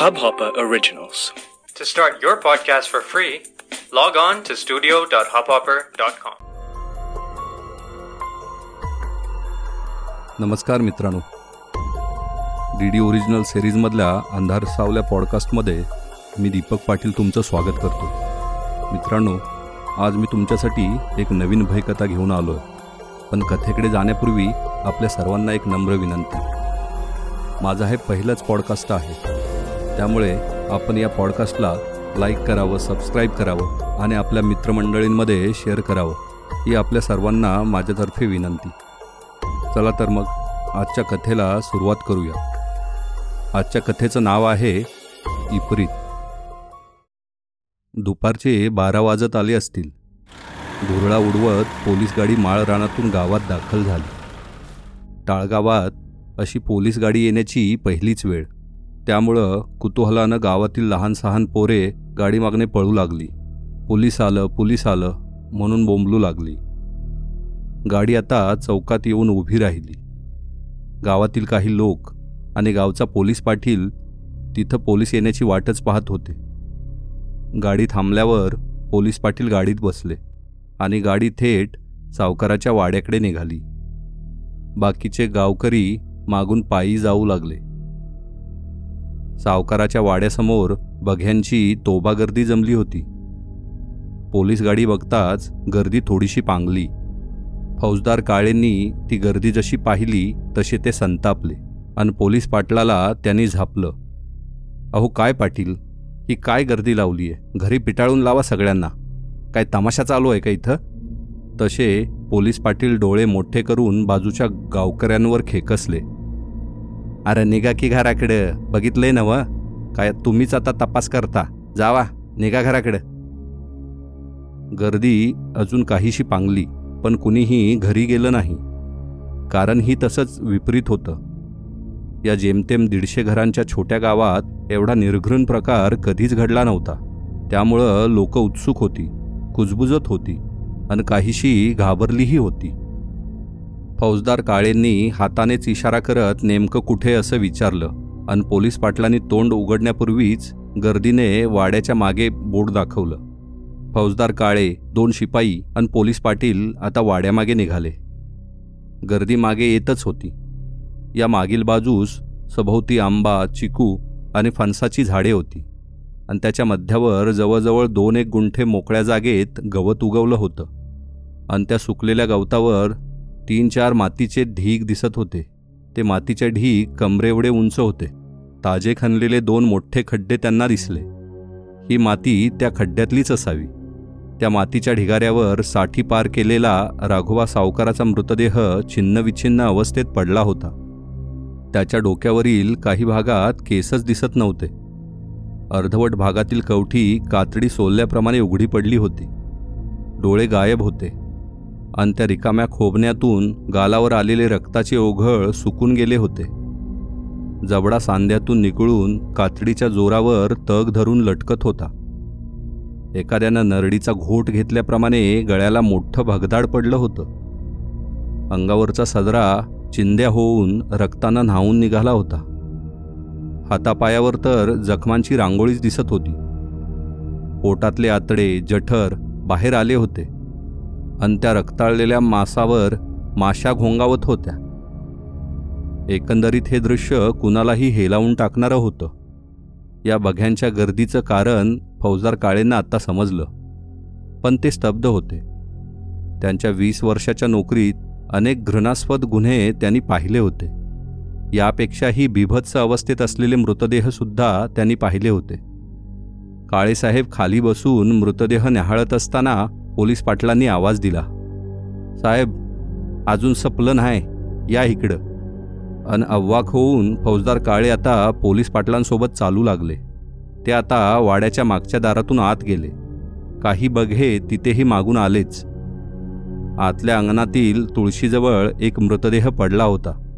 Hubhopper Originals. To start your podcast for free, log on to studio.hubhopper.com. नमस्कार मित्रांनो. D D original सिरीजमधल्या अंधार सावल्या पॉडकास्टमध्ये मी दीपक पाटील तुमचं स्वागत करतो. मित्रांनो आज मी तुमच्यासाठी एक नवीन भयकथा घेऊन आलो आहे पण कथेकडे जाण्यापूर्वी आपल्या सर्वांना एक नम्र विनंती. माझा हे पहिलंच पॉडकास्ट आहे. त्यामुळे आपण या पॉडकास्टला लाईक करावं सबस्क्राईब करावं आणि आपल्या मित्रमंडळींमध्ये शेअर करावं ही आपल्या सर्वांना माझ्यातर्फे विनंती. चला तर मग आजच्या कथेला सुरुवात करूया. आजच्या कथेचं नाव आहे इपरीत. दुपारचे बारा वाजत आले असतील. धुरळा उडवत पोलीस गाडी माळ रानातून गावात दाखल झाली. टाळगावात अशी पोलीस गाडी येण्याची पहिलीच वेळ. त्यामुळं कुतूहलानं गावातील लहान सहान पोरे गाडी मागणे पळू लागली. पोलीस आलं पोलीस आलं म्हणून बोंबलू लागली. गाडी आता चौकात येऊन उभी राहिली. गावातील काही लोक आणि गावचा पोलीस पाटील तिथं पोलीस येण्याची वाटच पाहत होते. गाडी थांबल्यावर पोलीस पाटील गाडीत बसले आणि गाडी थेट सावकाराच्या वाड्याकडे निघाली. बाकीचे गावकरी मागून पायी जाऊ लागले. सावकाराच्या वाड्यासमोर बघ्यांची तोबा गर्दी जमली होती. पोलीस गाडी बघताच गर्दी थोडीशी पांगली. फौजदार काळेंनी ती गर्दी जशी पाहिली तसे ते संतापले आणि पोलीस पाटलाला त्यांनी झापलं. अहो काय पाटील? ही काय गर्दी लावली आहे घरी पिटाळून लावा सगळ्यांना. काय तमाशा चालू आहे का इथं? तसे पोलीस पाटील डोळे मोठे करून बाजूच्या गावकऱ्यांवर खेकसले. अरे निघा की घराकडं. बघितलंय ना व काय तुम्हीच आता तपास करता. जावा निघा घराकडं. गर्दी अजून काहीशी पांगली पण कुणीही घरी गेलं नाही. कारण ही तसंच विपरीत होतं. या जेमतेम दीडशे घरांच्या छोट्या गावात एवढा निर्घृण प्रकार कधीच घडला नव्हता. त्यामुळं लोक उत्सुक होती कुजबुजत होती आणि काहीशी घाबरलीही होती. फौजदार काळेंनी हातानेच इशारा करत नेमकं कुठे असं विचारलं. आणि पोलीस पाटलांनी तोंड उघडण्यापूर्वीच गर्दीने वाड्याच्या मागे बोट दाखवलं. फौजदार काळे दोन शिपाई आणि पोलीस पाटील आता वाड्यामागे निघाले. गर्दी मागे येतच होती. या मागील बाजूस सभोवती आंबा चिकू आणि फणसाची झाडे होती. आणि त्याच्या मध्यावर जवळजवळ दोन एक गुंठे मोकळ्या जागेत गवत उगवलं होतं. आणि त्या सुकलेल्या गवतावर तीन चार मातीचे ढीग दिसत होते. ते मातीचे ढीग कमरेवढे उंच होते. ताजे खणलेले दोन मोठे खड्डे त्यांना दिसले. ही माती त्या खड्ड्यातलीच असावी. त्या मातीच्या ढिगाऱ्यावर साठी पार केलेला राघोबा सावकाराचा मृतदेह छिन्नविच्छिन्न अवस्थेत पडला होता. त्याच्या डोक्यावरील काही भागात केसच दिसत नव्हते. अर्धवट भागातील कवठी कातडी सोलल्याप्रमाणे उघडी पडली होती. डोळे गायब होते. आणि त्या रिकाम्या खोबण्यातून गालावर आलेले रक्ताचे ओघळ सुकून गेले होते. जबडा सांध्यातून निकळून कातडीच्या जोरावर तग धरून लटकत होता. एखाद्यानं नरडीचा घोट घेतल्याप्रमाणे गळ्याला मोठं भगदाड पडलं होतं. अंगावरचा सदरा चिंद्या होऊन रक्तानं न्हावून निघाला होता. हातापायावर तर जखमांची रांगोळीच दिसत होती. पोटातले आतडे जठर बाहेर आले होते. आणि त्या रक्ताळलेल्या मासावर माशा घोंगावत होत्या. एकंदरीत हे दृश्य कुणालाही हेलावून टाकणारं होतं. या बघ्यांच्या गर्दीचं कारण फौजदार काळेंना आत्ता समजलं. पण ते स्तब्ध होते. त्यांच्या वीस वर्षाच्या नोकरीत अनेक घृणास्पद गुन्हे त्यांनी पाहिले होते. यापेक्षाही बिभत्स अवस्थेत असलेले मृतदेहसुद्धा त्यांनी पाहिले होते. काळेसाहेब खाली बसून मृतदेह न्याहाळत असताना पोलीस पाटलांनी आवाज दिला. साहेब अजून सपलं नाही. या इकडं. अन अव्वाक होऊन फौजदार काळे आता पोलीस पाटलांसोबत चालू लागले. ते आता वाड्याच्या मागच्या दारातून आत गेले. काही बघे तिथेही मागून आलेच. आतल्या अंगणातील तुळशीजवळ एक मृतदेह पडला होता.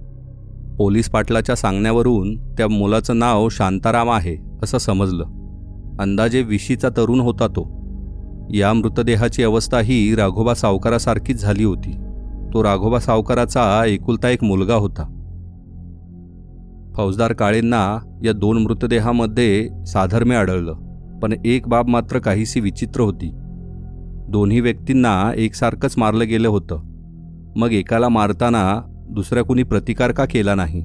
पोलीस पाटलाच्या सांगण्यावरून त्या मुलाचं नाव शांताराम आहे असं समजलं. अंदाजे विशीचा तरुण होता तो. या मृतदेहाची अवस्था ही राघोबा सावकारासारखीच झाली होती. तो राघोबा सावकाराचा एकुलता एक मुलगा होता. फौजदार काळेंना या दोन मृतदेहामध्ये साधर्म्य आढळलं पण एक बाब मात्र काहीशी विचित्र होती. दोन्ही व्यक्तींना एकसारखंच मारलं गेलं होतं. मग एकाला मारताना दुसऱ्या कुणी प्रतिकार का केला नाही?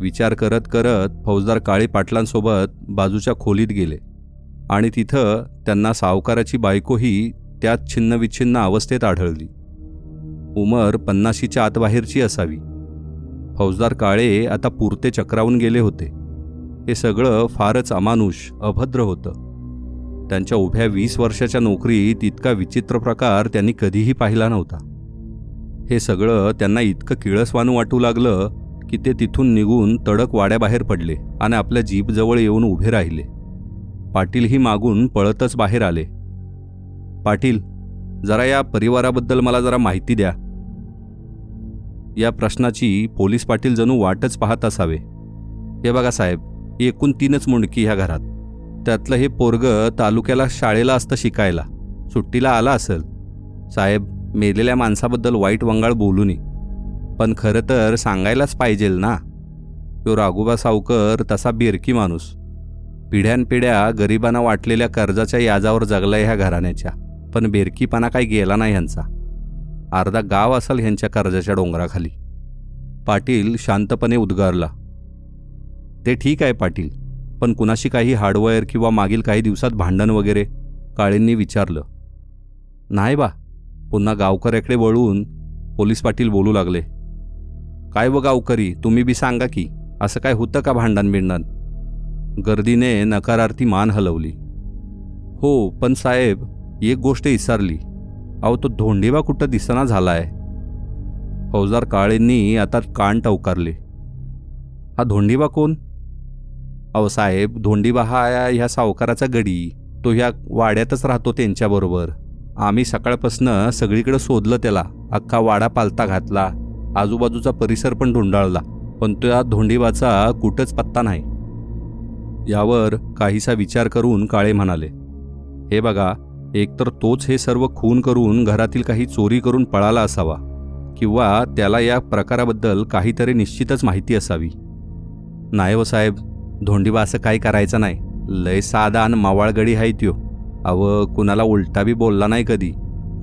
विचार करत करत फौजदार काळे पाटलांसोबत बाजूच्या खोलीत गेले. आणि तिथं त्यांना सावकाराची बायकोही त्यात छिन्नविच्छिन्न अवस्थेत आढळली. उमर पन्नाशीच्या आतबाहेरची असावी. फौजदार काळे आता पुरते चक्रावून गेले होते. हे सगळं फारच अमानुष अभद्र होतं. त्यांच्या उभ्या वीस वर्षाच्या नोकरीत इतका विचित्र प्रकार त्यांनी कधीही पाहिला नव्हता. हे सगळं त्यांना इतकं किळसवाणू वाटू लागलं की ते तिथून निघून तडक वाड्याबाहेर पडले आणि आपल्या जीपजवळ येऊन उभे राहिले. पाटीलही मागून पळतच बाहेर आले. पाटील जरा या परिवाराबद्दल मला जरा माहिती द्या. या प्रश्नाची पोलीस पाटील जणू वाटच पाहत असावे. हे बघा साहेब एकूण तीनच मुंडकी ह्या घरात. त्यातलं हे पोरग तालुक्याला शाळेला असतं शिकायला. सुट्टीला आला असेल. साहेब मेलेल्या माणसाबद्दल वाईट वंगाळ बोलू नये पण खरं तर सांगायलाच पाहिजेल ना. तो राघोबा सावकर तसा बेरकी माणूस. पिढ्यानपिढ्या गरिबांना वाटलेल्या कर्जाच्या याजावर जगलाय ह्या घराण्याच्या. पण बेरकीपणा काही गेला नाही ह्यांचा. अर्धा गाव असेल ह्यांच्या कर्जाच्या डोंगराखाली. पाटील शांतपणे उद्गारला. ते ठीक आहे पाटील पण कुणाशी काही हार्डवेअर किंवा मागील काही दिवसात भांडण वगैरे? काळेंनी विचारलं. नाही बा पुन्हा गावकऱ्याकडे वळून पोलीस पाटील बोलू लागले. काय व गावकरी तुम्ही बी सांगा की असं काय होतं का भांडण बिंडण गर्दीने नकारार्थी मान हलवली. हो पण साहेब एक गोष्ट इसारली. अहो तो धोंडीबा कुठं दिसना झालाय? फौजदार काळेंनी आता कान टवकारले. हा धोंडीबा कोण? अहो साहेब धोंडीबा हा ह्या सावकाराचा गडी. तो ह्या वाड्यातच राहतो त्यांच्याबरोबर आम्ही सकाळपासनं सगळीकडे शोधलं त्याला. अख्खा वाडा पालता घातला. आजूबाजूचा परिसर पण ढुंडाळला. पण त्या धोंडीबाचा कुठंच पत्ता नाही. यावर काहीसा विचार करून काळे म्हणाले हे बघा एकतर तोच हे सर्व खून करून घरातील काही चोरी करून पळाला असावा किंवा त्याला या प्रकाराबद्दल काहीतरी निश्चितच माहिती असावी. नाही हो साहेब धोंडीबा असं काही करायचं नाही. लय साधा आणि मावाळगडी आहे त्यो. अव कुणाला उलटा बी बोलला नाही कधी.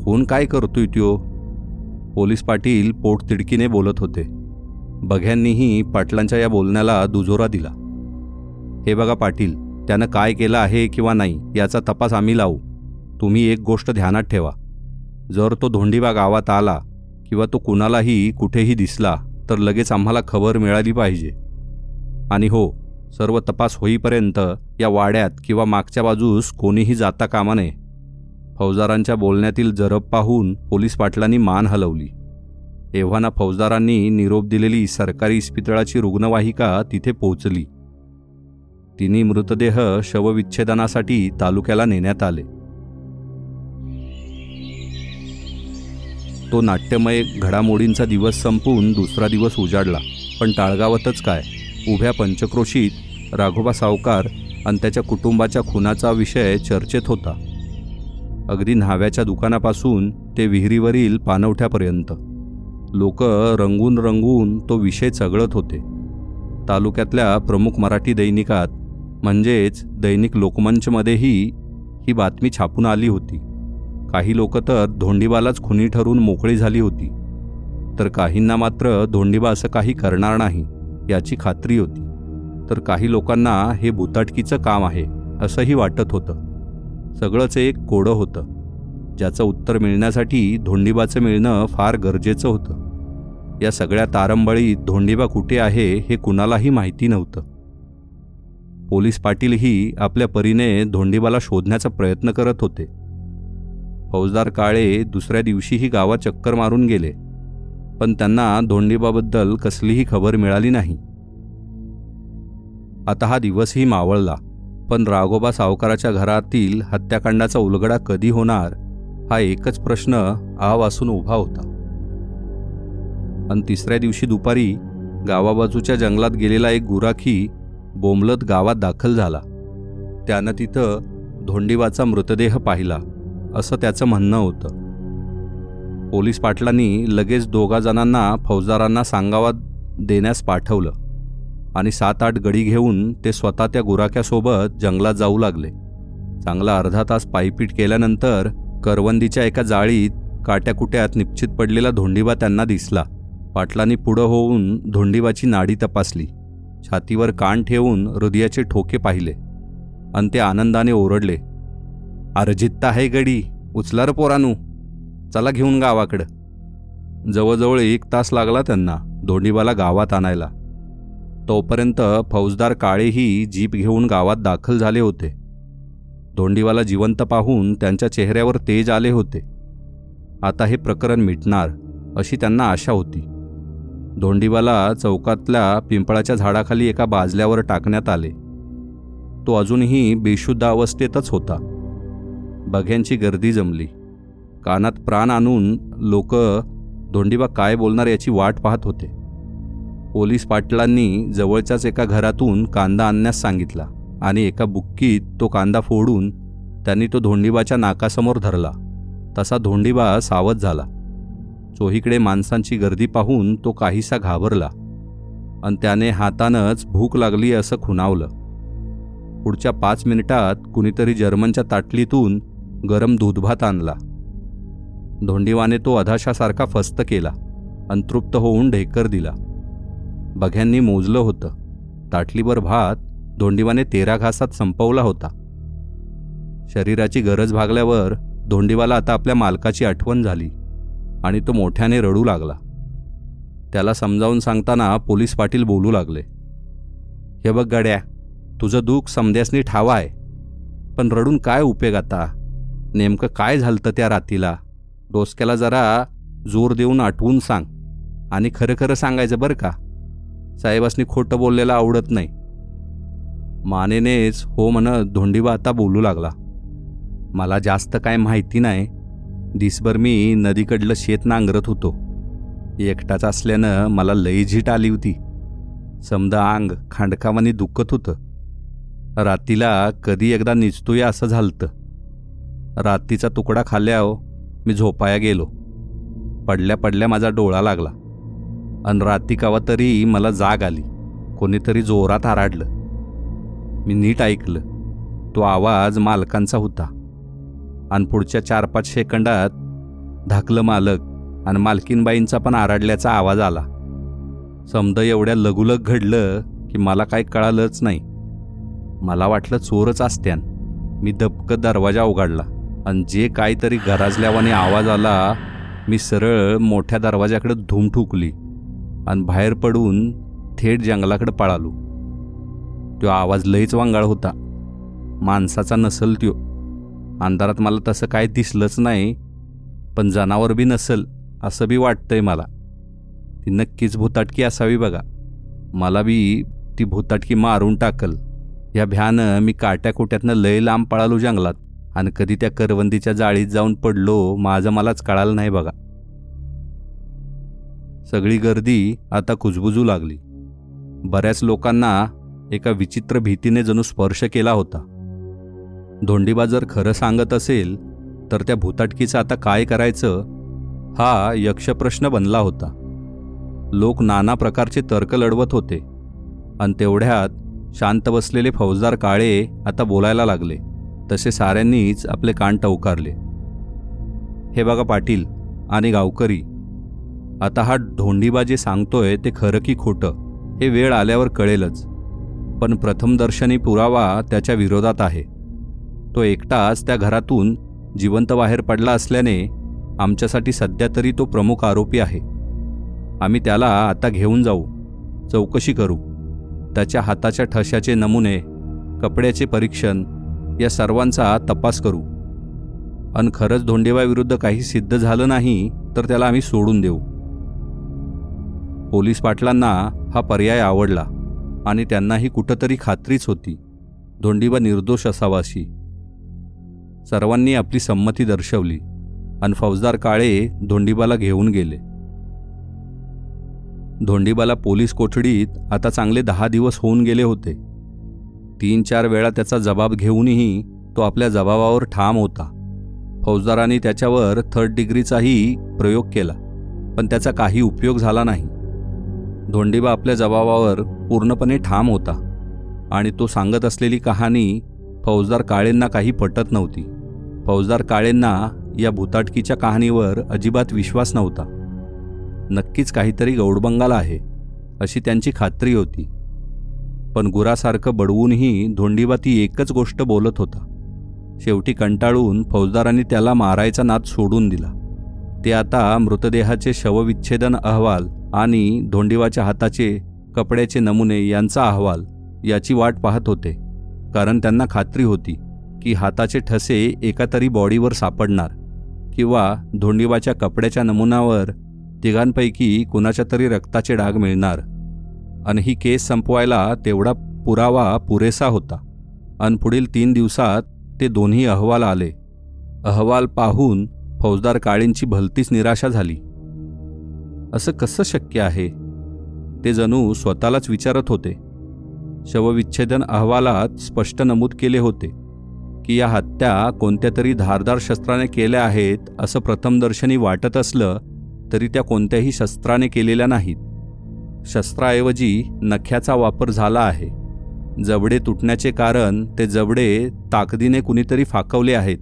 खून काय करतोय त्यो? पोलीस पाटील पोटतिडकीने बोलत होते. बघ्यांनीही पाटलांच्या या बोलण्याला दुजोरा दिला. हे बघा पाटील त्यानं काय केलं आहे किंवा नाही याचा तपास आम्ही लावू. तुम्ही एक गोष्ट ध्यानात ठेवा. जर तो धोंडीबा गावात आला किंवा तो कुणालाही कुठेही दिसला तर लगेच आम्हाला खबर मिळाली पाहिजे. आणि हो सर्व तपास होईपर्यंत या वाड्यात किंवा मागच्या बाजूस कोणीही जाता कामा नये. फौजदारांच्या बोलण्यातील जरब पाहून पोलीस पाटलांनी मान हलवली. एव्हाना फौजदारांनी निरोप दिलेली सरकारी इस्पितळाची रुग्णवाहिका तिथे पोहोचली तिन्ही मृतदेह शवविच्छेदनासाठी तालुक्याला नेण्यात आले. तो नाट्यमय घडामोडींचा दिवस संपून दुसरा दिवस उजाडला. पण टाळगावातच काय? उभ्या पंचक्रोशीत राघोबा सावकार आणि त्याच्या कुटुंबाच्या खुनाचा विषय चर्चेत होता. अगदी न्हाव्याच्या दुकानापासून ते विहिरीवरील पानवठ्यापर्यंत. लोक रंगून रंगून तो विषय चगळत होते. तालुक्यातल्या प्रमुख मराठी दैनिकात म्हणजेच दैनिक लोकमंचमध्येही ही बातमी छापून आली होती. काही लोक तर धोंडीबालाच खुनी ठरून मोकळी झाली होती. तर काहींना मात्र धोंडीबा असं काही करणार नाही याची खात्री होती. तर काही लोकांना हे भुताटकीचं काम आहे असंही वाटत होतं. सगळंच एक कोडं होतं. ज्याचं उत्तर मिळण्यासाठी धोंडीबाचं मिळणं फार गरजेचं होतं. या सगळ्या तारंबळीत धोंडीबा कुठे आहे हे कुणालाही माहिती नव्हतं. पोलीस पाटीलही आपल्या परीने धोंडीबाला शोधण्याचा प्रयत्न करत होते. फौजदार काळे दुसऱ्या दिवशीही गावात चक्कर मारून गेले. पण त्यांना धोंडीबाबद्दल कसलीही खबर मिळाली नाही. आता हा दिवसही मावळला पण राघोबा सावकाराच्या घरातील हत्याकांडाचा उलगडा कधी होणार हा एकच प्रश्न आ असून उभा होता. आणि तिसऱ्या दिवशी दुपारी गावाबाजूच्या जंगलात गेलेला एक गुराखी बोंबलत गावात दाखल झाला. त्यानं तिथं धोंडीबाचा मृतदेह पाहिला असं त्याचं म्हणणं होतं. पोलीस पाटलांनी लगेच दोघा जणांना फौजदारांना सांगावा देण्यास पाठवलं आणि सात आठ गडी घेऊन ते स्वतः त्या गुराख्यासोबत जंगलात जाऊ लागले. चांगला अर्धा तास पायपीट केल्यानंतर करवंदीच्या एका जाळीत काट्याकुट्यात निश्चित पडलेला धोंडीबा त्यांना दिसला. पाटलांनी पुढं होऊन धोंडीबाची नाडी तपासली. छातीवर कान ठेवून हृदयाचे ठोके पाहिले आणि ते आनंदाने ओरडले अर्जित्ता आहे गडी उचला र पोरानू चला घेऊन गावाकडं. जवळजवळ एक तास लागला त्यांना धोंडीबाला गावात आणायला. तोपर्यंत फौजदार काळेही जीप घेऊन गावात दाखल झाले होते. धोंडीवाला जिवंत पाहून त्यांच्या चेहऱ्यावर तेज आले होते. आता हे प्रकरण मिटणार अशी त्यांना आशा होती. धोंडीवाला चौकातल्या पिंपळाच्या झाडाखाली एका बाजल्यावर टाकण्यात आले. तो अजूनही बेशुद्ध अवस्थेतच होता. बघ्यांची गर्दी जमली. कानात प्राण आणून लोक धोंडीबा काय बोलणार याची वाट पाहत होते. पोलीस पाटलांनी जवळच्याच एका घरातून कांदा आणण्यास सांगितला आणि एका बुक्कीत तो कांदा फोडून त्यांनी तो धोंडीबाच्या नाकासमोर धरला. तसा धोंडीबा सावध झाला. चोहीकडे माणसांची गर्दी पाहून तो काहीसा घाबरला. आणि त्याने हातानंच भूक लागली असं खुणावलं. पुढच्या पाच मिनिटात कुणीतरी जर्मनच्या ताटलीतून गरम दूधभात आणला. धोंडीवाने तो अधाशासारखा फस्त केला अंतृप्त होऊन ढेकर दिला. बघ्यांनी मोजलं होतं. ताटलीवर भात धोंडीवाने तेरा घासात संपवला होता. शरीराची गरज भागल्यावर धोंडीवाला आता आपल्या मालकाची आठवण झाली. आणि तो मोठ्याने रडू लागला. त्याला समजावून सांगताना पोलीस पाटील बोलू लागले. हे बघ गड्या तुझं दुःख समध्यासनी ठावा आहे पण रडून काय उपयोग आता? नेमकं काय झालं त्या रातीला? डोसक्याला जरा जोर देऊन आठवून सांग आणि खरं खरं सांगायचं बरं का? साहेबासनी खोटं बोललेलं आवडत नाही. मानेनेच हो म्हणत धोंडीबा आता बोलू लागला. मला जास्त काय माहिती नाही दिसभर मी नदीकडलं शेत नांगरत होतो. एकटाच असल्यानं मला लई झीट आली होती. समजा अंग खांडकावानी दुखत होतं. रातीला कधी एकदा निजतोय असं झालतं. रातीचा तुकडा खाल्ल्याव मी झोपाया गेलो. पडल्या पडल्या माझा डोळा लागला. अन रात्री कवा तरी मला जाग आली. कोणीतरी जोरात आराडलं. मी नीट ऐकलं. तो आवाज मालकांचा होता. आणि पुढच्या चार पाच सेकंदात धाकलं मालक आणि मालकीनबाईंचा पण आराडल्याचा आवाज आला. समजा एवढ्या लगुलग घडलं की मला काही कळालंच नाही. मला वाटलं चोरच असत्यान. मी दबकत दरवाजा उघडला आणि जे काहीतरी गराजल्यावाने आवाज आला मी सरळ मोठ्या दरवाजाकडे धूम ठुकली आणि बाहेर पडून थेट जंगलाकडे पळालो. तो आवाज लईच वांगाळ होता. माणसाचा नसल त्यो. अंधारात मला तसं काय दिसलंच नाही पण जनावर बी नसेल असं बी वाटतंय मला. ती नक्कीच भूताटकी असावी बघा. मला बी ती भूताटकी मारून टाकल. या भ्यानं मी काट्या कोट्यातनं लय लांब पळालो जंगलात आणि कधी त्या करवंदीच्या जाळीत जाऊन पडलो माझं मलाच कळालं नाही बघा. सगळी गर्दी आता कुजबुजू लागली. बऱ्याच लोकांना एका विचित्र भीतीने जणू स्पर्श केला होता. धोंडीबा जर खरं सांगत असेल तर त्या भूताटकीचं आता काय करायचं हा यक्षप्रश्न बनला होता. लोक नाना प्रकारचे तर्क लढवत होते आणि तेवढ्यात शांत बसलेले फौजदार काळे आता बोलायला लागले तसे साऱ्यांनीच आपले कान टवकारले. हे बघा पाटील आणि गावकरी आता हा ढोंडीबा जे सांगतोय ते खरं की खोटं हे वेळ आल्यावर कळेलच पण प्रथमदर्शनी पुरावा त्याच्या विरोधात आहे. तो एकटाच त्या घरातून जिवंत बाहेर पडला असल्याने आमच्यासाठी सध्या तरी तो प्रमुख आरोपी आहे. आम्ही त्याला आता घेऊन जाऊ चौकशी करू. त्याच्या हाताच्या ठशाचे नमुने कपड्याचे परीक्षण या सर्वांचा तपास करू. अन खरंच धोंडेबाविरुद्ध काही सिद्ध झालं नाही तर त्याला आम्ही सोडून देऊ. पोलीस पाटलांना हा पर्याय आवडला आणि त्यांनाही कुठंतरी खात्रीच होती. धोंडीबा निर्दोष असावा अशी. सर्वांनी आपली संमती दर्शवली आणि फौजदार काळे धोंडीबाला घेऊन गेले. धोंडीबाला पोलीस कोठडीत आता चांगले दहा दिवस होऊन गेले होते. तीन चार वेळा त्याचा जबाब घेऊनही तो आपल्या जबाबावर ठाम होता. फौजदारांनी त्याच्यावर थर्ड डिग्रीचाही प्रयोग केला पण त्याचा काही उपयोग झाला नाही. धोंडीबा आपल्या जबाबावर पूर्णपणे ठाम होता आणि तो सांगत असलेली कहाणी फौजदार काळेंना काही पटत नव्हती. फौजदार काळेंना या भूताटकीच्या कहाणीवर अजिबात विश्वास नव्हता. नक्कीच काहीतरी गौडबंगाल आहे अशी त्यांची खात्री होती. पण गुरासारखं बडवूनही धोंडीबा ती एकच गोष्ट बोलत होता. शेवटी कंटाळून फौजदारांनी त्याला मारायचा नाद सोडून दिला. ते आता मृतदेहाचे शवविच्छेदन अहवाल आणि धोंडीवाच्या हाताचे कपड्याचे नमुने यांचा अहवाल याची वाट पाहत होते. कारण त्यांना खात्री होती की हाताचे ठसे एका तरी बॉडीवर सापडणार किंवा धोंडीबाच्या कपड्याच्या नमुन्यावर तिघांपैकी कुणाच्या तरी रक्ताचे डाग मिळणार. आणि ही केस संपवायला तेवढा पुरावा पुरेसा होता. आणि पुढील तीन दिवसात ते दोन्ही अहवाल आले. अहवाल पाहून फौजदार काळींची भलतीच निराशा झाली. असं कसं शक्य आहे? ते जणू स्वतःलाच विचारत होते. शवविच्छेदन अहवालात स्पष्ट नमूद केले होते की या हत्या कोणत्या तरी धारदार शस्त्राने केल्या आहेत असं प्रथमदर्शनी वाटत असलं तरी त्या कोणत्याही शस्त्राने केलेल्या नाहीत. शस्त्राऐवजी नख्याचा वापर झाला आहे. जबडे तुटण्याचे कारण ते जबडे ताकदीने कुणीतरी फाकवले आहेत.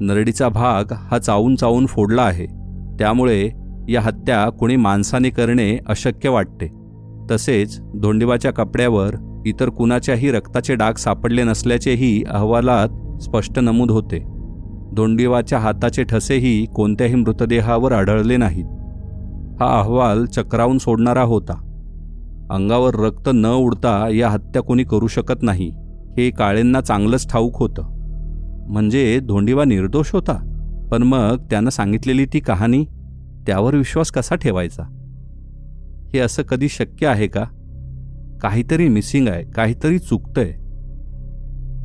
नरडीचा भाग हा चावून चावून फोडला आहे. त्यामुळे या हत्या कुणी माणसाने करणे अशक्य वाटते. तसेच धोंडिबाच्या कपड्यावर इतर कुणाच्याही रक्ताचे डाग सापडले नसल्याचेही अहवालात स्पष्ट नमूद होते. धोंडिवाच्या हाताचे ठसेही कोणत्याही मृतदेहावर आढळले नाहीत. हा अहवाल चक्रावून सोडणारा होता. अंगावर रक्त न उडता या हत्या कोणी करू शकत नाही हे काळेंना चांगलंच ठाऊक होतं. म्हणजे धोंडिवा निर्दोष होता. पण मग त्यानं सांगितलेली ती कहाणी? त्यावर विश्वास कसा ठेवायचा? हे असं कधी शक्य आहे का? काहीतरी मिसिंग आहे काहीतरी चुकतंय.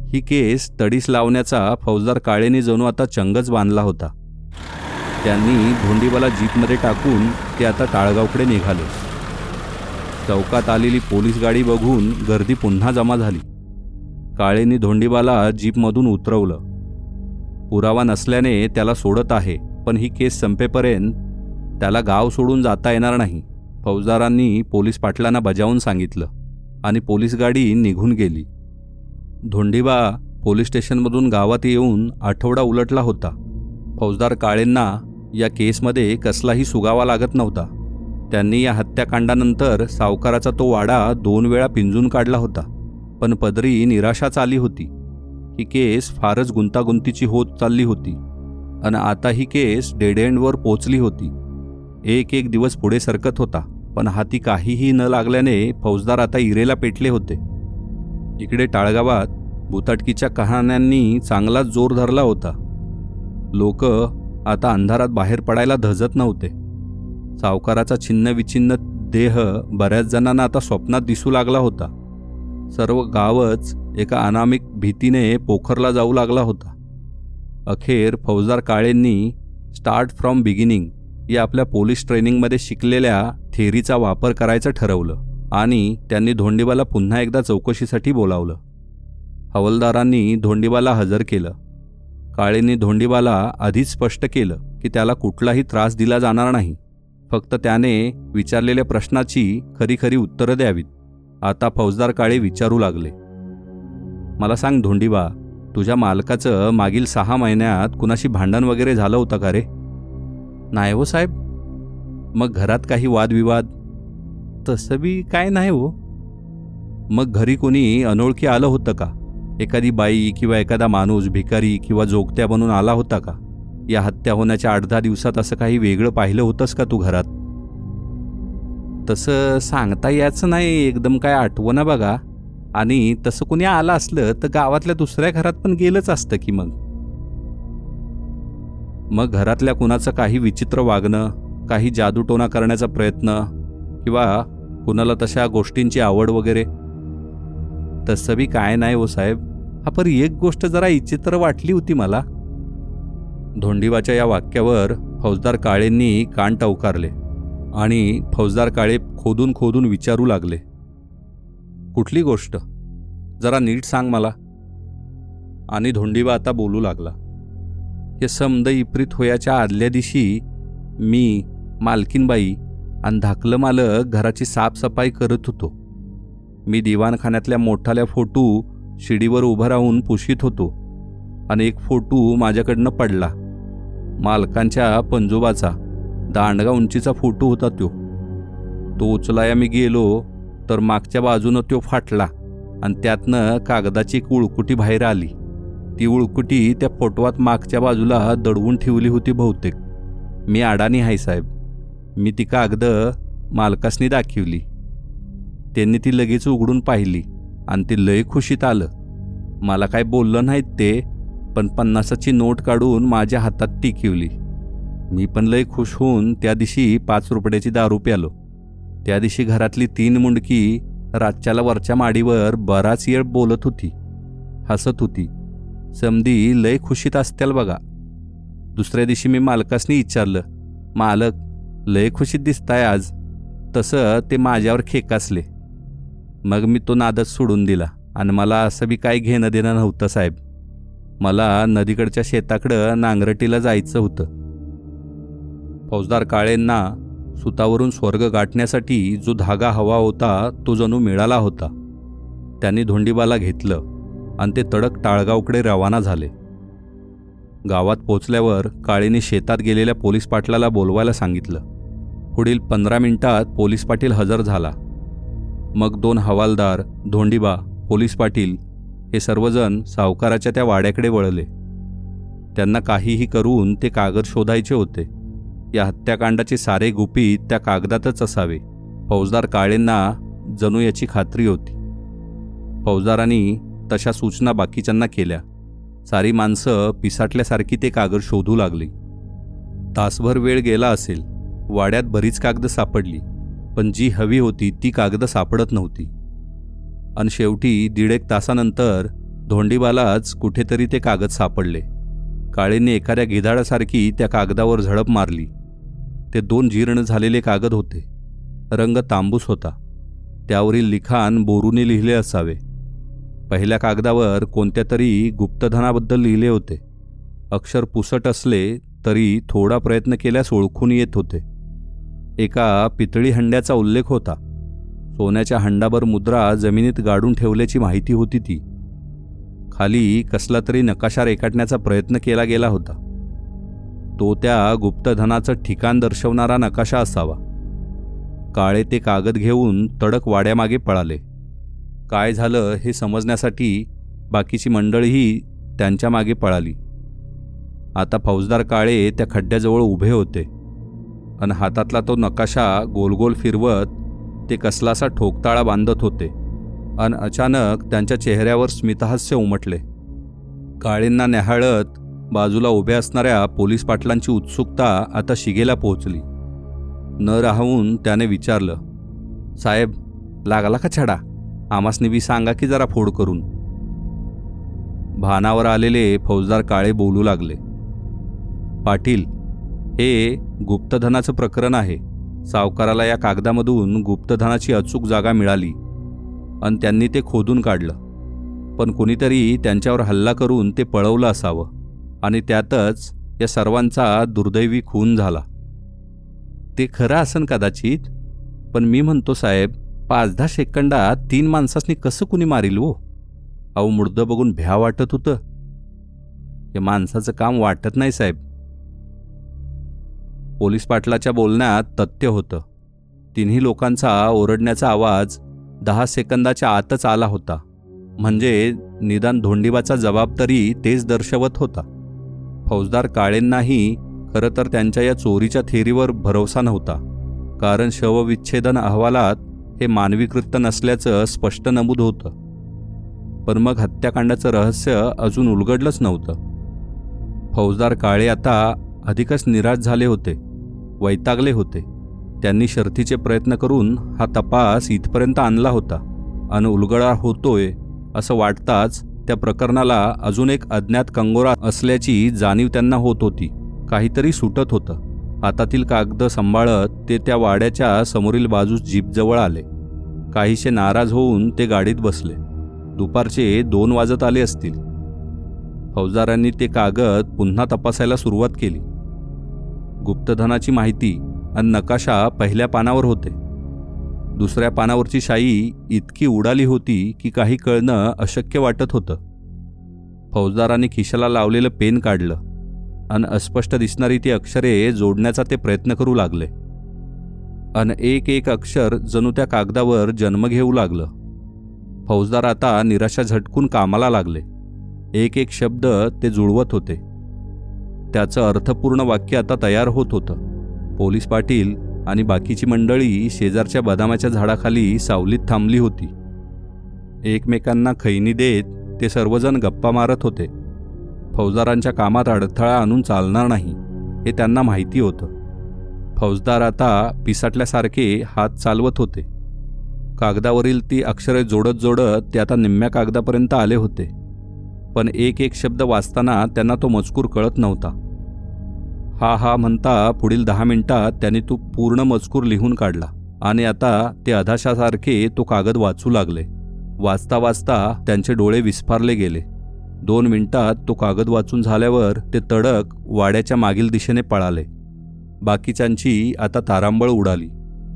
ही केस तडीस लावण्याचा फौजदार काळेने जणू आता चंगच बांधला होता. त्यांनी धोंडीबाला जीपमध्ये टाकून ते आता टाळगावकडे निघाले. चौकात आलेली पोलीस गाडी बघून गर्दी पुन्हा जमा झाली. काळेने धोंडीबाला जीपमधून उतरवलं. पुरावा नसल्याने त्याला सोडत आहे पण ही केस संपेपर्यंत त्याला गाव सोडून जाता येणार नाही. फौजदारांनी पोलीस पाटलांना बजावून सांगितलं आणि पोलीस गाडी निघून गेली. धोंडीबा पोलीस स्टेशनमधून गावात येऊन आठवडा उलटला होता. फौजदार काळेंना या केसमध्ये कसलाही सुगावा लागत नव्हता. त्यांनी या हत्याकांडानंतर सावकाराचा तो वाडा दोन वेळा पिंजून काढला होता पण पदरी निराशाच आली होती. ही केस फारच गुंतागुंतीची होत चालली होती आणि आता ही केस डेड एंडवर पोचली होती. एक एक दिवस पुढे सरकत होता पण हाती काहीही न लागल्याने फौजदार आता इरेला पेटले होते. इकडे टाळगावात भूताटकीच्या कहाण्यांनी चांगलाच जोर धरला होता. लोक आता अंधारात बाहेर पडायला धजत नव्हते. सावकाराचा छिन्नविछिन्न देह बऱ्याच जणांना आता स्वप्नात दिसू लागला होता. सर्व गावच एका अनामिक भीतीने पोखरला जाऊ लागला होता. अखेर फौजदार काळेंनी स्टार्ट फ्रॉम बिगिनिंग या आपल्या पोलीस ट्रेनिंगमध्ये शिकलेल्या थेरीचा वापर करायचं ठरवलं आणि त्यांनी धोंडीबाला पुन्हा एकदा चौकशीसाठी बोलावलं. हवलदारांनी धोंडीबाला हजर केलं. काळेंनी धोंडीबाला आधीच स्पष्ट केलं की त्याला कुठलाही त्रास दिला जाणार नाही. फक्त त्याने विचारलेल्या प्रश्नाची खरी खरी उत्तरं द्यावीत. आता फौजदार काळे विचारू लागले. मला सांग धोंडीबा तुझ्या मालकाचं मागील सहा महिन्यात कुणाशी भांडण वगैरे झालं होतं का रे? नाही हो साहेब. मग घरात काही वादविवाद? तसं बी काय नाही हो. मग घरी कोणी अनोळखी आलं होतं का? एखादी बाई किंवा एखादा माणूस भिकारी किंवा जोगत्या बनून आला होता का? या हत्या होण्याच्या आठ दहा दिवसात असं काही वेगळं पाहिलं होतंस का तू घरात? तसं सांगता यायचं नाही एकदम काय आठवणं बघा. आणि तसं कोणी आलं असलं तर गावातल्या दुसऱ्या घरात पण गेलंच असतं की मग? मग घरातल्या कुणाचं काही विचित्र वागणं काही जादूटोना करण्याचा प्रयत्न किंवा कुणाला तशा गोष्टींची आवड वगैरे? तसं बी काय नाही हो साहेब. हा पर एक गोष्ट जरा विचित्र वाटली होती मला. धोंडीबाच्या या वाक्यावर फौजदार काळेंनी कान टवकारले आणि फौजदार काळे खोदून खोदून विचारू लागले. कुठली गोष्ट? जरा नीट सांग मला. आणि धोंडीबा आता बोलू लागला. हे समद इप्रित होयाच्या आदल्या दिवशी मी मालकीनबाई आणि धाकलं मालक घराची साफसफाई करत होतो. मी दिवाणखान्यातल्या मोठाल्या फोटू शिडीवर उभं राहून पुशीत होतो आणि एक फोटू माझ्याकडनं पडला. मालकांच्या पंजोबाचा दांडगा उंचीचा फोटो होता तो तो उचलाया मी गेलो तर मागच्या बाजूनं तो फाटला आणि त्यातनं कागदाची एक उळकुटी बाहेर आली. ती उळकुटी त्या फोटवात मागच्या बाजूला दडवून ठेवली होती बहुतेक. मी अडाणी आहे साहेब. मी ती कागद मालकासनी दाखवली. त्यांनी ती लगेच उघडून पाहिली आणि ते लय खुशीत आलं. मला काय बोललं नाहीत ते पण पन्नासाची नोट काढून माझ्या हातात टिकवली. मी पण लय खुश होऊन त्या दिवशी पाच रुपयाची दारू प्यालो. त्या दिवशी घरातली तीन मुंडकी रातच्याला वरच्या माडीवर बराच येळ बोलत होती हसत होती. समधी लय खुशीत असत्याल बघा. दुसऱ्या दिवशी मी मालकासनी विचारलं मालक लय खुशीत दिसताय आज. तसं ते माझ्यावर खेकासले. मग मी तो नादच सोडून दिला आणि मला असं बी काय घेणं देणं नव्हतं साहेब. मला नदीकडच्या शेताकडं नांगरटीला जायचं होतं. फौजदार काळेंना सुतावरून स्वर्ग गाठण्यासाठी जो धागा हवा होता तो जणू मिळाला होता. त्यांनी धोंडीबाला घेतलं. आणि ते तडक टाळगावकडे रवाना झाले. गावात पोचल्यावर काळेने शेतात गेलेल्या पोलीस पाटलाला बोलवायला सांगितलं. पुढील पंधरा मिनिटात पोलीस पाटील हजर झाला. मग दोन हवालदार धोंडीबा पोलीस पाटील हे सर्वजण सावकाराच्या त्या वाड्याकडे वळले. त्यांना काहीही करून ते कागद शोधायचे होते. या हत्याकांडाचे सारे गुपित त्या कागदातच असावे. फौजदार काळेंना जणू याची खात्री होती. फौजदारांनी तशा सूचना बाकीच्यांना केल्या. सारी माणसं पिसाटल्यासारखी ते कागद शोधू लागली. तासभर वेळ गेला असेल. वाड्यात बरीच कागद सापडली. पण जी हवी होती ती कागद सापडत नव्हती. आणि शेवटी दीड एक तासानंतर धोंडीबालाच कुठेतरी ते कागद सापडले. काळेने एखाद्या गिधाडासारखी त्या कागदावर झडप मारली. ते दोन जीर्ण झालेले कागद होते. रंग तांबूस होता. त्यावरील लिखाण बोरूने लिहिले असावे. पहिल्या कागदावर कोणत्या तरी गुप्तधनाबद्दल लिहिले होते. अक्षर पुसट असले तरी थोडा प्रयत्न केल्यास ओळखून येत होते. एका पितळी हंड्याचा उल्लेख होता. सोन्याच्या हंडाभर मुद्रा जमिनीत गाडून ठेवल्याची माहिती होती ती. खाली कसला तरी नकाशा रेखाटण्याचा प्रयत्न केला गेला होता. तो त्या गुप्तधनाचं ठिकाण दर्शवणारा नकाशा असावा. काळे ते कागद घेऊन तडक वाड्यामागे पळाले. काय झालं हे समजण्यासाठी बाकीची मंडळीही त्यांच्या मागे पळाली. आता फौजदार काळे त्या खड्ड्याजवळ उभे होते आणि हातातला तो नकाशा गोलगोल फिरवत ते कसलासा ठोकताळा बांधत होते अन अचानक त्यांच्या चेहऱ्यावर स्मितहास्य उमटले. काळींना न्याहाळत बाजूला उभ्या असणाऱ्या पोलीस पाटलांची उत्सुकता आता शिगेला पोहोचली. न राहून त्याने विचारलं साहेब लागला का छडा? आमासनी बी सांगा की जरा फोड करून. भानावर आलेले फौजदार काळे बोलू लागले. पाटील हे गुप्तधनाचं प्रकरण आहे. सावकाराला या कागदामधून गुप्तधनाची अचूक जागा मिळाली आणि त्यांनी ते खोदून काढलं. पण कोणीतरी त्यांच्यावर हल्ला करून ते पळवलं असावं आणि त्यातच या सर्वांचा दुर्दैवी खून झाला. ते खरं असन कदाचित? पण मी म्हणतो साहेब पाच दहा सेकंदात तीन माणसासनी कसं कुणी मारील हो अहो मुर्द बघून भ्या वाटत होतं. हे माणसाचं काम वाटत नाही साहेब. पोलीस पाटलाच्या बोलण्यात तथ्य होतं. तिन्ही लोकांचा ओरडण्याचा आवाज दहा सेकंदाच्या आतच आला होता. म्हणजे निदान धोंडीबाचा जबाब तरी तेच दर्शवत होता. फौजदार काळेंनाही खरं तर त्यांच्या या चोरीच्या थेरीवर भरोसा नव्हता. कारण शवविच्छेदन अहवालात हे मानवी कृत्य नसल्याचं स्पष्ट नमूद होतं. पण मग हत्याकांडाचं रहस्य अजून उलगडलंच नव्हतं. फौजदार काळे आता अधिकच निराश झाले होते वैतागले होते. त्यांनी शर्थीचे प्रयत्न करून हा तपास इथपर्यंत आणला होता. आणि उलगडा होतोय असं वाटताच त्या प्रकरणाला अजून एक अज्ञात कंगोरा असल्याची जाणीव त्यांना होत होती. काहीतरी सुटत होतं. हातातील कागद सांभाळत ते त्या वाड्याच्या समोरील बाजूस जीपजवळ आले. काहीसे नाराज होऊन ते गाडीत बसले. दुपारचे दोन वाजत आले असतील. फौजदारांनी ते कागद पुन्हा तपासायला सुरुवात केली. गुप्तधनाची माहिती आणि नकाशा पहिल्या पानावर होते. दुसऱ्या पानावरची शाई इतकी उडाली होती की काही कळणं अशक्य वाटत होतं. फौजदाराने खिशाला लावलेलं पेन काढलं. आणि अस्पष्ट दिसणारी ती अक्षरे जोडण्याचा ते प्रयत्न करू लागले. अन एक एक अक्षर जणू त्या कागदावर जन्म घेऊ लागलं. फौजदार आता निराशा झटकून कामाला लागले. एक एक शब्द ते जुळवत होते. त्याचं अर्थपूर्ण वाक्य आता तयार होत होतं. पोलीस पाटील आणि बाकीची मंडळी शेजारच्या बदामाच्या झाडाखाली सावलीत थांबली होती. एकमेकांना खैनी देत ते सर्वजण गप्पा मारत होते. फौजदारांच्या कामात अडथळा आणून चालणार नाही हे त्यांना माहिती होतं. फौजदार आता पिसाटल्यासारखे हात चालवत होते. कागदावरील ती अक्षरे जोडत जोडत ते आता निम्म्या कागदापर्यंत आले होते. पण एक एक शब्द वाचताना त्यांना तो मजकूर कळत नव्हता. हा हा म्हणता पुढील दहा मिनिटात त्यांनी तो पूर्ण मजकूर लिहून काढला आणि आता ते अधाशासारखे तो कागद वाचू लागले. वाचता वाचता त्यांचे डोळे विस्फारले गेले. दोन मिनिटात तो कागद वाचून झाल्यावर ते तडक वाड्याच्या मागील दिशेने पळाले. बाकीच्यांची आता तारांबळ उडाली.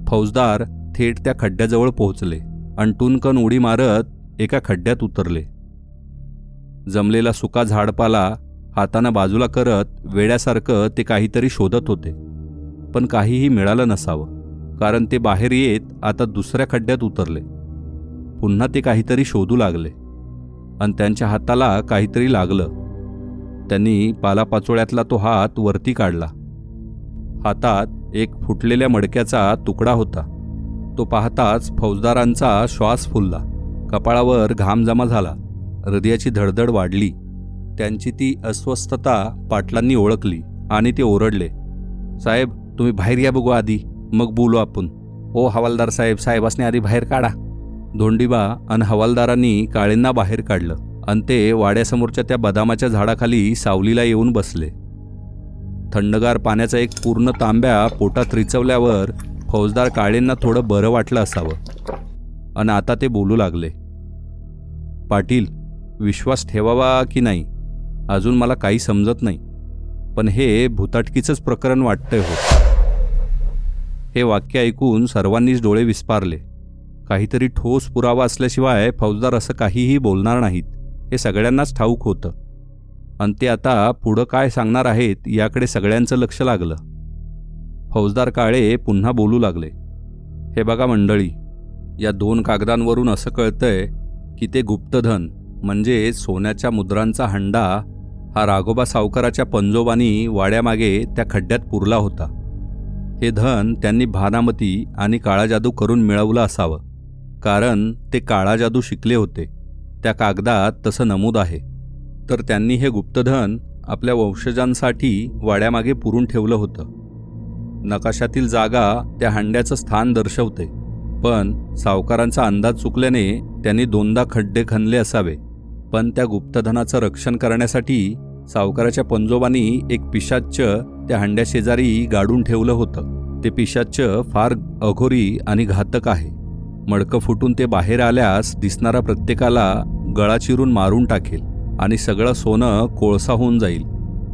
फौजदार थेट त्या खड्ड्याजवळ पोहोचले अंटूनकन उडी मारत एका खड्ड्यात उतरले. जमलेला सुका झाडपाला हातानं बाजूला करत वेड्यासारखं ते काहीतरी शोधत होते. पण काहीही मिळालं नसावं कारण ते बाहेर येत आता दुसऱ्या खड्ड्यात उतरले. पुन्हा ते काहीतरी शोधू लागले. आणि त्यांच्या हाताला काहीतरी लागलं. त्यांनी पालापाचोळ्यातला तो हात वरती काढला. हातात एक फुटलेल्या मडक्याचा तुकडा होता. तो पाहताच फौजदारांचा श्वास फुलला. कपाळावर घाम जमा झाला. हृदयाची धडधड वाढली. त्यांची ती अस्वस्थता पाटलांनी ओळखली आणि ते ओरडले साहेब तुम्ही बाहेर या बघू आधी. मग बोलू आपण. ओ हवालदार साहेब साहेबासने आधी बाहेर काढा. धोंडीबा आणि हवालदारांनी काळींना बाहेर काढलं आणि ते वाड्यासमोरच्या त्या बदामाच्या झाडाखाली सावलीला येऊन बसले. थंडगार पाण्याचा एक पूर्ण तांब्या पोटात रिचवल्यावर फौजदार काळेंना थोडं बरं वाटलं असावं. आणि आता ते बोलू लागले. पाटील विश्वास ठेवावा की नाही? अजून मला काही समजत नाही. पण हे भूताटकीचंच प्रकरण वाटतंय हो. हे वाक्य ऐकून सर्वांनीच डोळे विस्पारले. काहीतरी ठोस पुरावा असल्याशिवाय फौजदार असं काहीही बोलणार नाहीत. हे सगळ्यांनाच ठाऊक होतं. आणि ते आता पुढं काय सांगणार आहेत याकडे सगळ्यांचं लक्ष लागलं. फौजदार काळे पुन्हा बोलू लागले. हे बघा मंडळी या दोन कागदांवरून असं कळतंय की ते गुप्तधन म्हणजे सोन्याच्या मुद्रांचा हंडा हा राघोबा सावकाराच्या पंजोबानी वाड्यामागे त्या खड्ड्यात पुरला होता. हे धन त्यांनी भानामती आणि काळा जादू करून मिळवलं असावं. कारण ते काळा जादू शिकले होते. त्या कागदात तसं नमूद आहे. तर त्यांनी हे गुप्तधन आपल्या वंशजांसाठी वाड्यामागे पुरून ठेवलं होतं. नकाशातील जागा त्या हांड्याचं स्थान दर्शवते. पण सावकारांचा अंदाज चुकल्याने त्यांनी दोनदा खड्डे खणले असावे. पण त्या गुप्तधनाचं रक्षण करण्यासाठी सावकाराच्या पंजोबांनी एक पिशाच्च त्या हांड्याशेजारी गाडून ठेवलं होतं. ते पिशाच्च फार अघोरी आणि घातक आहे. मडकं फुटून ते बाहेर आल्यास दिसणारा प्रत्येकाला गळा चिरून मारून टाकेल आणि सगळं सोनं कोळसा होऊन जाईल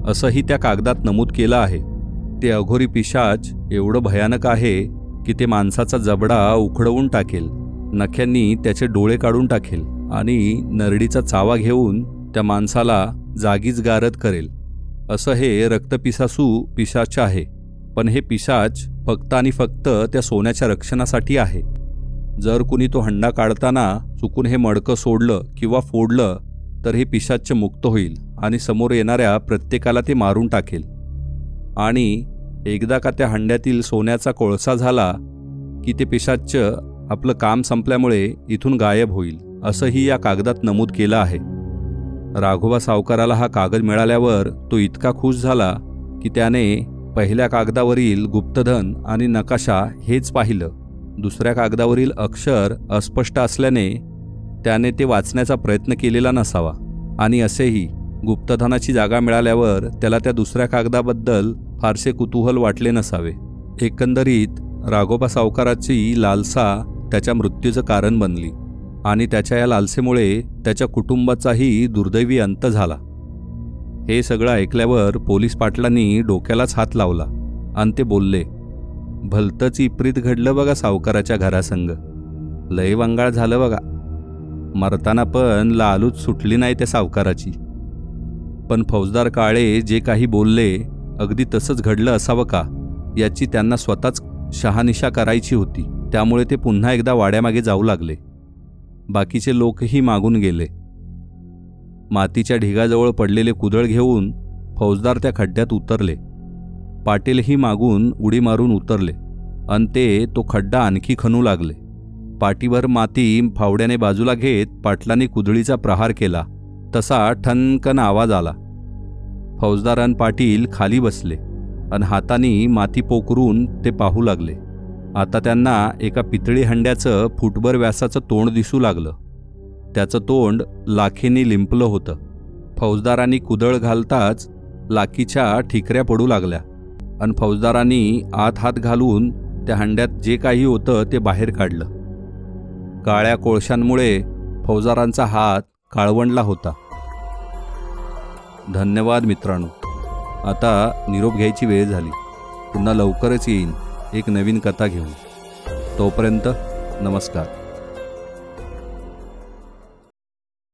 असंही त्या कागदात नमूद केलं आहे. ते अघोरी पिशाच एवढं भयानक आहे की ते माणसाचा जबडा उखडवून टाकेल नख्यांनी त्याचे डोळे काढून टाकेल आणि नरडीचा चावा घेऊन त्या माणसाला जागीच गारद करेल. असं हे रक्तपिसासू पिशाच आहे पण हे पिशाच फक्त आणि फक्त त्या सोन्याच्या रक्षणासाठी आहे. जर कुणी तो हंडा काढताना चुकून हे मडकं सोडलं किंवा फोडलं तर हे पिशाच्च मुक्त होईल आणि समोर येणाऱ्या प्रत्येकाला ते मारून टाकेल. आणि एकदा का त्या हंड्यातील सोन्याचा कोळसा झाला की ते पिशाच्च आपलं काम संपल्यामुळे इथून गायब होईल असंही या कागदात नमूद केलं आहे. राघोबा सावकाराला हा कागद मिळाल्यावर तो इतका खुश झाला की त्याने पहिल्या कागदावरील गुप्तधन आणि नकाशा हेच पाहिलं. दुसऱ्या कागदावरील अक्षर अस्पष्ट असल्याने त्याने ते वाचण्याचा प्रयत्न केलेला नसावा. आणि असेही गुप्तधनाची जागा मिळाल्यावर त्याला त्या दुसऱ्या कागदाबद्दल फारसे कुतूहल वाटले नसावे. एकंदरीत राघोबा सावकाराची लालसा त्याच्या मृत्यूचं कारण बनली आणि त्याच्या या लालसेमुळे त्याच्या कुटुंबाचाही दुर्दैवी अंत झाला. हे सगळं ऐकल्यावर पोलीस पाटलांनी डोक्यालाच हात लावला आणि ते बोलले भलतंच इप्रीत घडलं बघा सावकाराच्या घरासंग. लय वंगाळ झालं बघा. मरताना पण लालूच सुटली नाही त्या सावकाराची. पण फौजदार काळे जे काही बोलले अगदी तसंच घडलं असावं का? याची त्यांना स्वतःच शहानिशा करायची होती. त्यामुळे ते पुन्हा एकदा वाड्यामागे जाऊ लागले. बाकीचे लोकही मागून गेले. मातीच्या ढिगाजवळ पडलेले कुदळ घेऊन फौजदार त्या खड्ड्यात उतरले. पाटीलही मागून उडी मारून उतरले अन ते तो खड्डा आणखी खणू लागले. पाठीभर माती फावड्याने बाजूला घेत पाटलांनी कुदळीचा प्रहार केला. तसा ठणकन आवाज आला. फौजदारान पाटील खाली बसले अन हातानी माती पोकरून ते पाहू लागले. आता त्यांना एका पितळी हंड्याचं फुटभर व्यासाचं तोंड दिसू लागलं. त्याचं तोंड लाखीनी लिंपलं होतं. फौजदारांनी कुदळ घालताच लाकीच्या ठिकऱ्या पडू लागल्या. आणि फौजदारांनी आत हात घालून त्या हंड्यात जे काही होतं ते बाहेर काढलं. काळ्या कोळशांमुळे फौजदारांचा हात काळवंडला होता. धन्यवाद मित्रांनो. आता निरोप घ्यायची वेळ झाली. पुन्हा लवकरच येईन एक नवीन कथा घेऊन. तोपर्यंत नमस्कार.